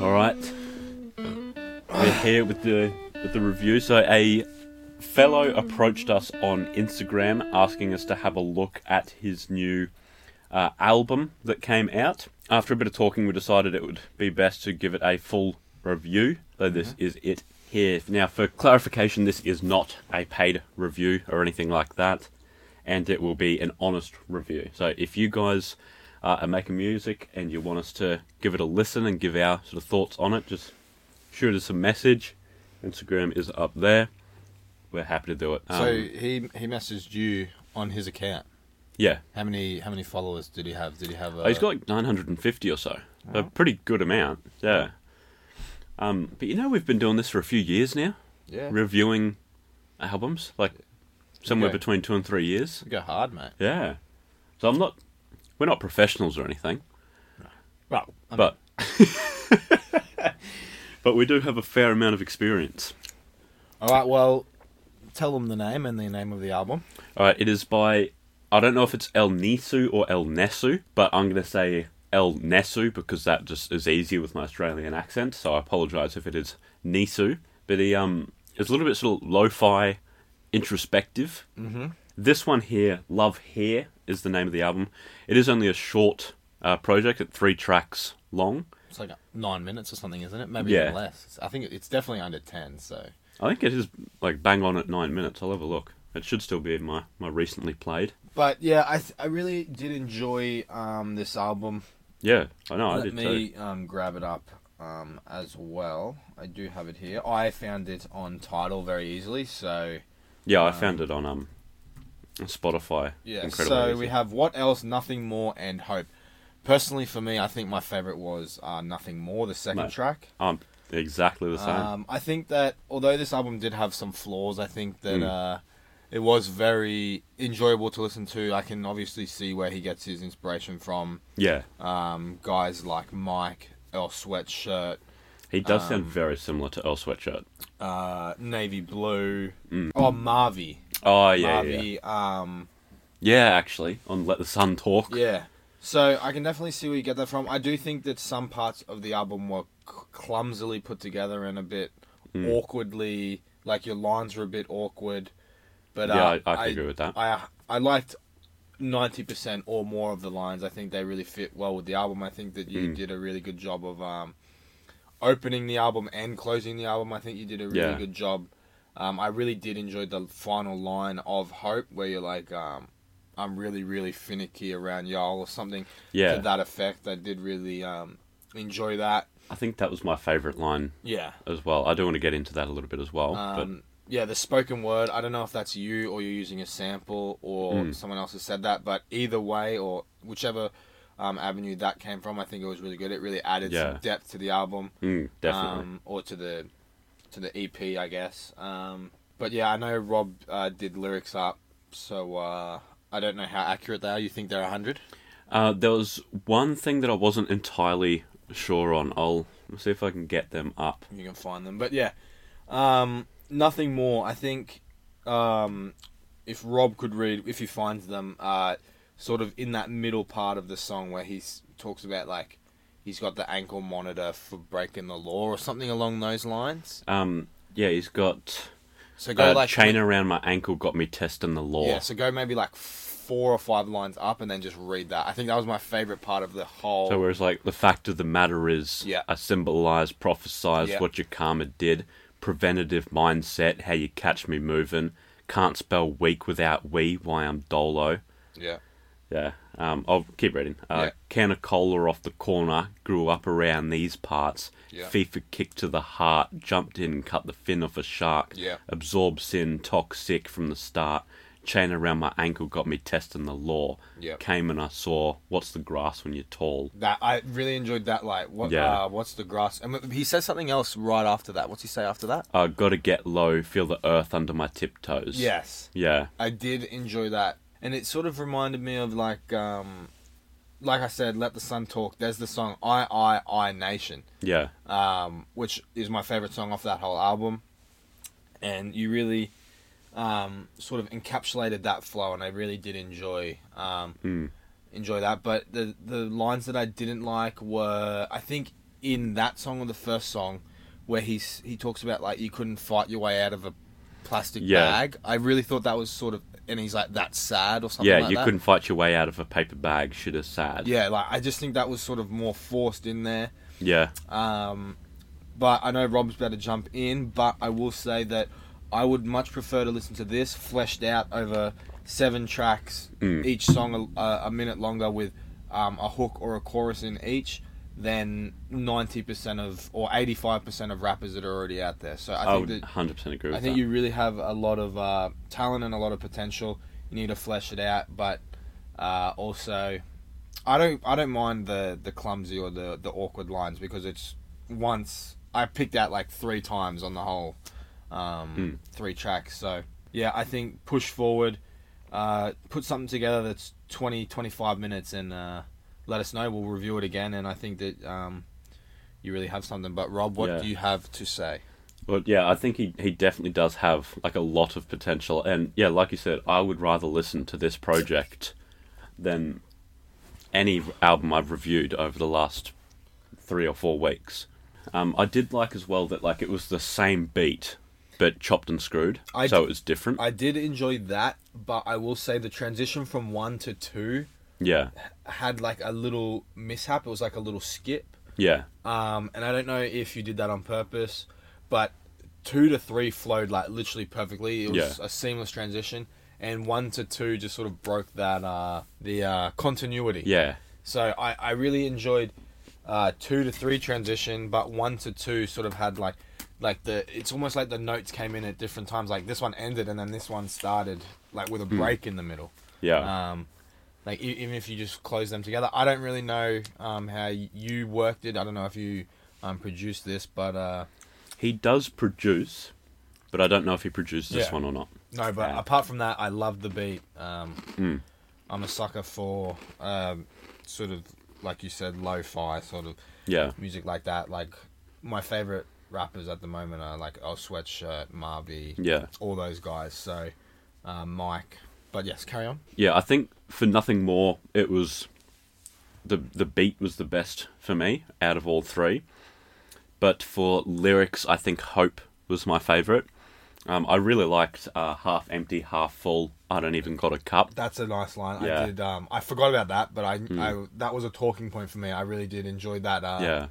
All right, we're here with the with the review. So a fellow approached us on Instagram asking us to have a look at his new uh, album that came out. After a bit of talking, we decided it would be best to give it a full review. So this is it here. Now, for clarification, this is not a paid review or anything like that, and it will be an honest review. So if you guys uh, are making music and you want us to give it a listen and give our sort of thoughts on it, just shoot us a message. Instagram is up there. We're happy to do it. Um, so he he messaged you on his account. yeah, How many how many followers did he have? Did he have? A, Oh, he's got like 950 or so. Oh. A pretty good amount. Yeah. Um, but you know, we've been doing this for a few years now, yeah. reviewing albums, like somewhere Okay. between two and three years. You go hard, mate. Yeah. So I'm not. We're not professionals or anything, Well, I mean, but but we do have a fair amount of experience. all right. Well, tell them the name and the name of the album. All right, it is by I don't know if it's El Nisu or El Nesu, but I'm going to say El Nesu because that just is easier with my Australian accent. So I apologise if it is Nisu. But he um is a little bit sort of lo-fi, introspective. Mm-hmm. This one here, Love Here, is the name of the album. It is only a short uh, project, at three tracks long. It's like nine minutes or something, isn't it? Maybe Yeah. even less. I think it's definitely under ten. So I think it is like bang on at nine minutes. I'll have a look. It should still be in my, my recently played. But yeah, I th- I really did enjoy um, this album. Yeah, I know, I Let did me too. um, grab it up um, as well. I do have it here. I found it on Tidal very easily. So Yeah, I um, found it on um Spotify. yeah. incredibly So easy. we have what else? Nothing more and hope. Personally, for me, I think my favorite was uh, Nothing More, the second Mate. track. um exactly the same. Um, I think that although this album did have some flaws, I think that Mm. uh, it was very enjoyable to listen to. I can obviously see where he gets his inspiration from. yeah, Um, guys like Mike, Earl Sweatshirt, he does sound um, very similar to Earl Sweatshirt. uh, Navy Blue, Mm. oh Mavi, Oh yeah, yeah, yeah. Um, Yeah, actually, on Let the Sun Talk. yeah. So I can definitely see where you get that from. I do think that some parts of the album were c- clumsily put together and a bit Mm. awkwardly, like your lines were a bit awkward. But yeah, uh, I, I can agree with that. I I liked ninety percent or more of the lines. I think they really fit well with the album. I think that you Mm. did a really good job of um, opening the album and closing the album. I think you did a really Yeah. good job. Um, I really did enjoy the final line of Hope, where you're like, um, "I'm really, really finicky around y'all" or something yeah, to that effect. I did really um, enjoy that. I think that was my favourite line Yeah. as well. I do want to get into that a little bit as well. Um, yeah, the spoken word. I don't know if that's you or you're using a sample or Mm. someone else has said that, but either way or whichever um, avenue that came from, I think it was really good. It really added Yeah. some depth to the album, mm, definitely. um, or to the to the EP, I guess. Um, but yeah, I know Rob uh, did lyrics up, so uh, I don't know how accurate they are. You think they're hundred? Uh, there was one thing that I wasn't entirely sure on. I'll see if I can get them up. You can find them, but yeah, um, nothing more. I think um, if Rob could read, if he finds them, uh, sort of in that middle part of the song where he talks about like he's got the ankle monitor for breaking the law or something along those lines. Um, yeah, he's got So go uh, like chain around my ankle got me testing the law. yeah. So go maybe like four or five lines up and then just read that. I think that was my favorite part of the whole. So whereas like the fact of the matter is, Yeah. I symbolize, prophesize Yeah. what your karma did. Preventative mindset, how you catch me moving. Can't spell weak without we. Why I'm dolo. yeah. Yeah. Um, I'll keep reading. Uh, Yeah. Can of cola off the corner. Grew up around these parts. Yeah. FIFA kick to the heart. Jumped in and cut the fin off a shark. Yeah. Absorbed sin. Toxic from the start. Chain around my ankle got me testing the law. Yeah. Came and I saw what's the grass when you're tall. That I really enjoyed that. Like, what? Yeah. Uh, what's the grass? And he says something else right after that. What's he say after that? Uh, gotta get low, feel the earth under my tiptoes. Yes, Yeah. I did enjoy that, and it sort of reminded me of like, um, like I said, "Let the Sun Talk." There's the song "I I I Nation," Yeah. um, which is my favorite song off that whole album, and you really um, sort of encapsulated that flow, and I really did enjoy um, Mm. enjoy that. But the the lines that I didn't like were, I think, in that song or the first song where he's he talks about like you couldn't fight your way out of a plastic Yeah. bag. I really thought that was sort of, and he's like that's sad or something. yeah, like you that. couldn't fight your way out of a paper bag. Should have sad. Yeah, like I just think that was sort of more forced in there. Yeah. Um, but I know Rob's about to jump in, but I will say that I would much prefer to listen to this fleshed out over seven tracks, Mm. each song a, a minute longer with um, a hook or a chorus in each, than ninety percent of or eighty five percent of rappers that are already out there. So I I, think would that 100% agree with I think that. you really have a lot of uh, talent and a lot of potential. You need to flesh it out, but uh, also, I don't I don't mind the the clumsy or the the awkward lines because it's once I picked out like three times on the whole um, Mm. three tracks. So yeah, I think push forward, uh, put something together that's 20, 25 minutes, and uh, let us know. We'll review it again, and I think that um, you really have something. But Rob, what Yeah. do you have to say? But yeah, I think he, he definitely does have like a lot of potential. And yeah, like you said, I would rather listen to this project than any album I've reviewed over the last three or four weeks. Um, I did like as well that like it was the same beat, but chopped and screwed, I so d- it was different. I did enjoy that, but I will say the transition from one to two yeah, had like a little mishap. It was like a little skip. yeah, Um, and I don't know if you did that on purpose, but two to three flowed like literally perfectly. It was Yeah. a seamless transition, and one to two just sort of broke that uh, the uh, continuity. yeah, So I, I really enjoyed uh, two to three transition, but one to two sort of had like like the it's almost like the notes came in at different times. Like this one ended and then this one started like with a break in the middle. yeah. Um, like even if you just close them together, I don't really know um, how you worked it. I don't know if you um, produced this, but uh, he does produce, but I don't know if he produced this Yeah. one or not. no. But Yeah. apart from that, I love the beat. Um, Mm. I'm a sucker for um, sort of like you said, lo-fi sort of Yeah, music like that. Like my favorite rappers at the moment are like Oh Sweatshirt, Mavi, yeah. all those guys. So uh, Mike. But yes, carry on. Yeah, I think for nothing more, it was the the beat was the best for me out of all three. But for lyrics, I think Hope was my favorite. Um, I really liked uh, half empty, half full. I don't even got a cup. That's a nice line. Yeah. I did. Um, I forgot about that, but I, I that was a talking point for me. I really did enjoy that. Uh, yeah,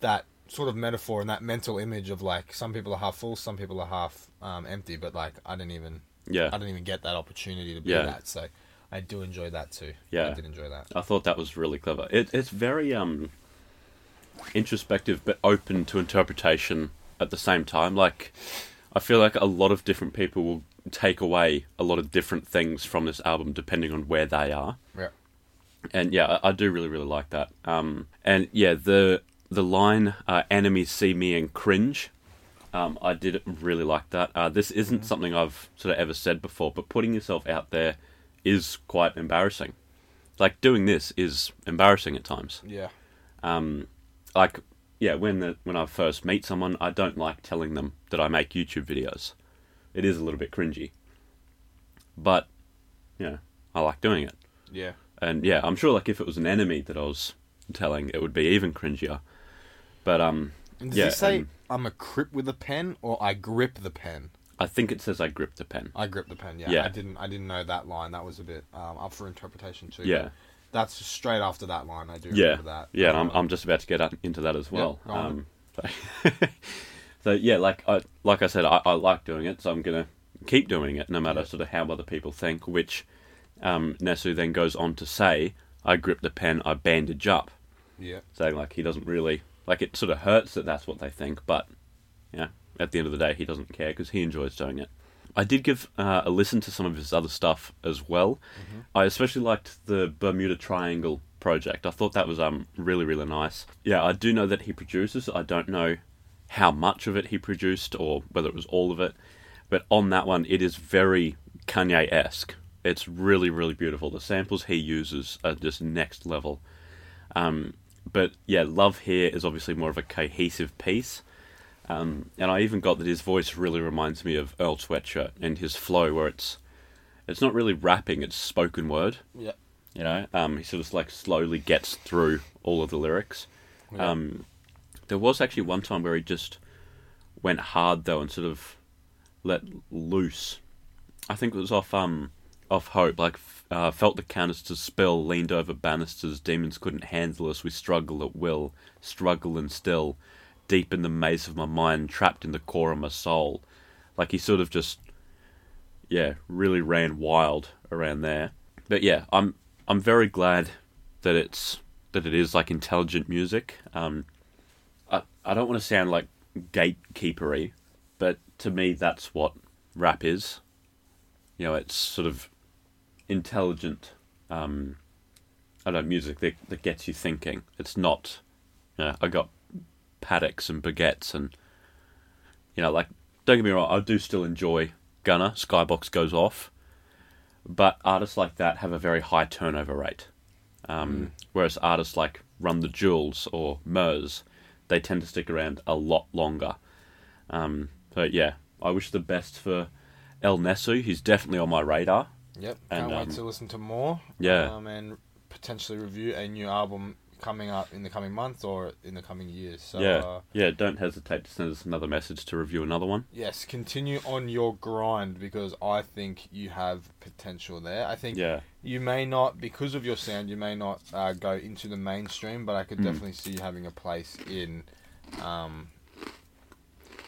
That sort of metaphor and that mental image of like some people are half full, some people are half um, empty. But like I didn't even yeah. I didn't even get that opportunity to be Yeah. that. So I do enjoy that too. Yeah. I did enjoy that. I thought that was really clever. It, it's very um, introspective, but open to interpretation at the same time. Like, I feel like a lot of different people will take away a lot of different things from this album depending on where they are. Yeah. and yeah, I, I do really really like that. Um, and yeah, the the line uh, "enemies see me and cringe," um, I did really like that. Uh, this isn't something I've sort of ever said before, but putting yourself out there is quite embarrassing. Like doing this is embarrassing at times. Yeah. Um, like yeah, when the, when I first meet someone, I don't like telling them that I make YouTube videos. It is a little bit cringy, but yeah, I like doing it. Yeah. And yeah, I'm sure like if it was an enemy that I was telling, it would be even cringier. But um, And does yeah, he say I'm a crip with a pen or I grip the pen? I think it says I grip the pen. I grip the pen. Yeah. Yeah. I didn't. I didn't know that line. That was a bit um, up for interpretation too. Yeah. That's straight after that line. I do Yeah, remember that. yeah, and I'm I'm just about to get into that as well. on um, so, so yeah, like I like I said, I, I like doing it, so I'm gonna keep doing it, no matter Yeah. sort of how other people think. Which um, Nesu then goes on to say, "I grip the pen, I bandage up," Yeah. saying like he doesn't really like it. Sort of hurts that that's what they think, but yeah, at the end of the day, he doesn't care because he enjoys doing it. I did give uh, a listen to some of his other stuff as well. I especially liked the Bermuda Triangle project. I thought that was um really really nice. Yeah, I do know that he produces. I don't know how much of it he produced or whether it was all of it, but on that one, it is very Kanye esque. It's really really beautiful. The samples he uses are just next level. Um, but yeah, Love Here is obviously more of a cohesive piece. Um, and I even got that his voice really reminds me of Earl Sweatshirt and his flow, where it's it's not really rapping; it's spoken word. Yeah. You know, um, he sort of like slowly gets through all of the lyrics. Yeah. Um, There was actually one time where he just went hard though and sort of let loose. I think it was off um off hope. Like uh, felt the canisters spill, leaned over banisters. Demons couldn't handle us. We struggle at will, struggle and still, deep in the maze of my mind, trapped in the core of my soul. Like he sort of just, yeah, really ran wild around there. But yeah, I'm I'm very glad that it's that it is like intelligent music. Um, I I don't want to sound like gatekeepery, but to me that's what rap is. You know, it's sort of intelligent. Um, I don't know music that that gets you thinking. It's not. You know, I got paddocks and baguettes and you know, like don't get me wrong, I do still enjoy Gunna, Skybox goes off, but artists like that have a very high turnover rate. Um, Whereas artists like Run the Jewels or Murs, they tend to stick around a lot longer. Um, so yeah, I wish the best for El Nesu. He's definitely on my radar. Yep. And, Can't um, wait to listen to more. Yeah. Um, and potentially review a new album coming up in the coming months or in the coming years. So, yeah, Uh, yeah. Don't hesitate to send us another message to review another one. yes, continue on your grind because I think you have potential there. I think Yeah, you may not, because of your sound, you may not uh, go into the mainstream, but I could Mm. definitely see you having a place in um,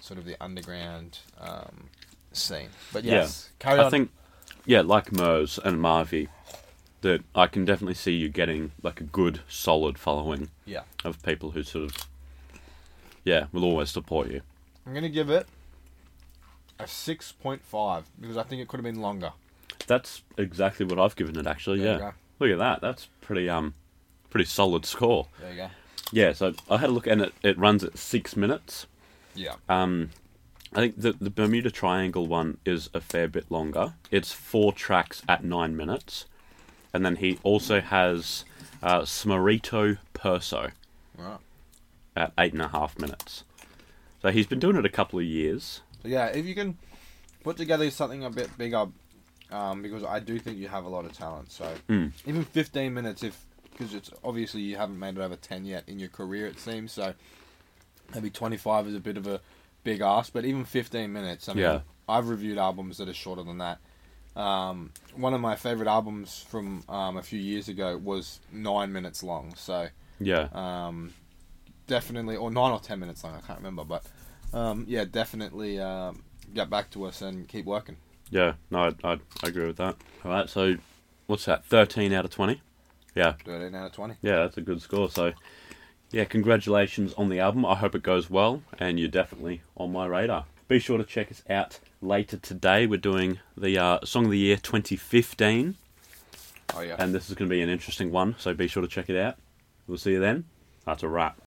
sort of the underground um, scene. But Yeah. yes, carry on. I think yeah, like Murs and Mavi, that I can definitely see you getting like a good, solid following yeah. of people who sort of yeah will always support you. I'm going to give it a 6.5 because I think it could have been longer. That's exactly what I've given it. Actually, There you yeah. Look at that. That's pretty um pretty solid score. There you go. Yeah. So I had a look and it it runs at six minutes. Yeah. Um, I think the the Bermuda Triangle one is a fair bit longer. It's four tracks at nine minutes, and then he also has uh, Smarito Perso Right. at eight and a half minutes. So he's been doing it a couple of years. So yeah, if you can put together something a bit bigger, um, because I do think you have a lot of talent. So Mm. even 15 minutes, if because it's obviously you haven't made it over 10 yet in your career, it seems. So maybe 25 is a bit of a big ask, but even 15 minutes. I mean, Yeah. I've reviewed albums that are shorter than that. Um, one of my favorite albums from um, a few years ago was nine minutes long. So Yeah, um, definitely, or nine or ten minutes long. I can't remember, but um, yeah, definitely um, get back to us and keep working. yeah. No, I, I, I agree with that. All right. So what's that? Thirteen out of twenty. Yeah, Thirteen out of twenty. yeah. That's a good score. So yeah, congratulations on the album. I hope it goes well, and you're definitely on my radar. Be sure to check us out later today. We're doing the uh, Song of the Year 2015, Oh yeah. and this is going to be an interesting one. So be sure to check it out. We'll see you then. That's a wrap.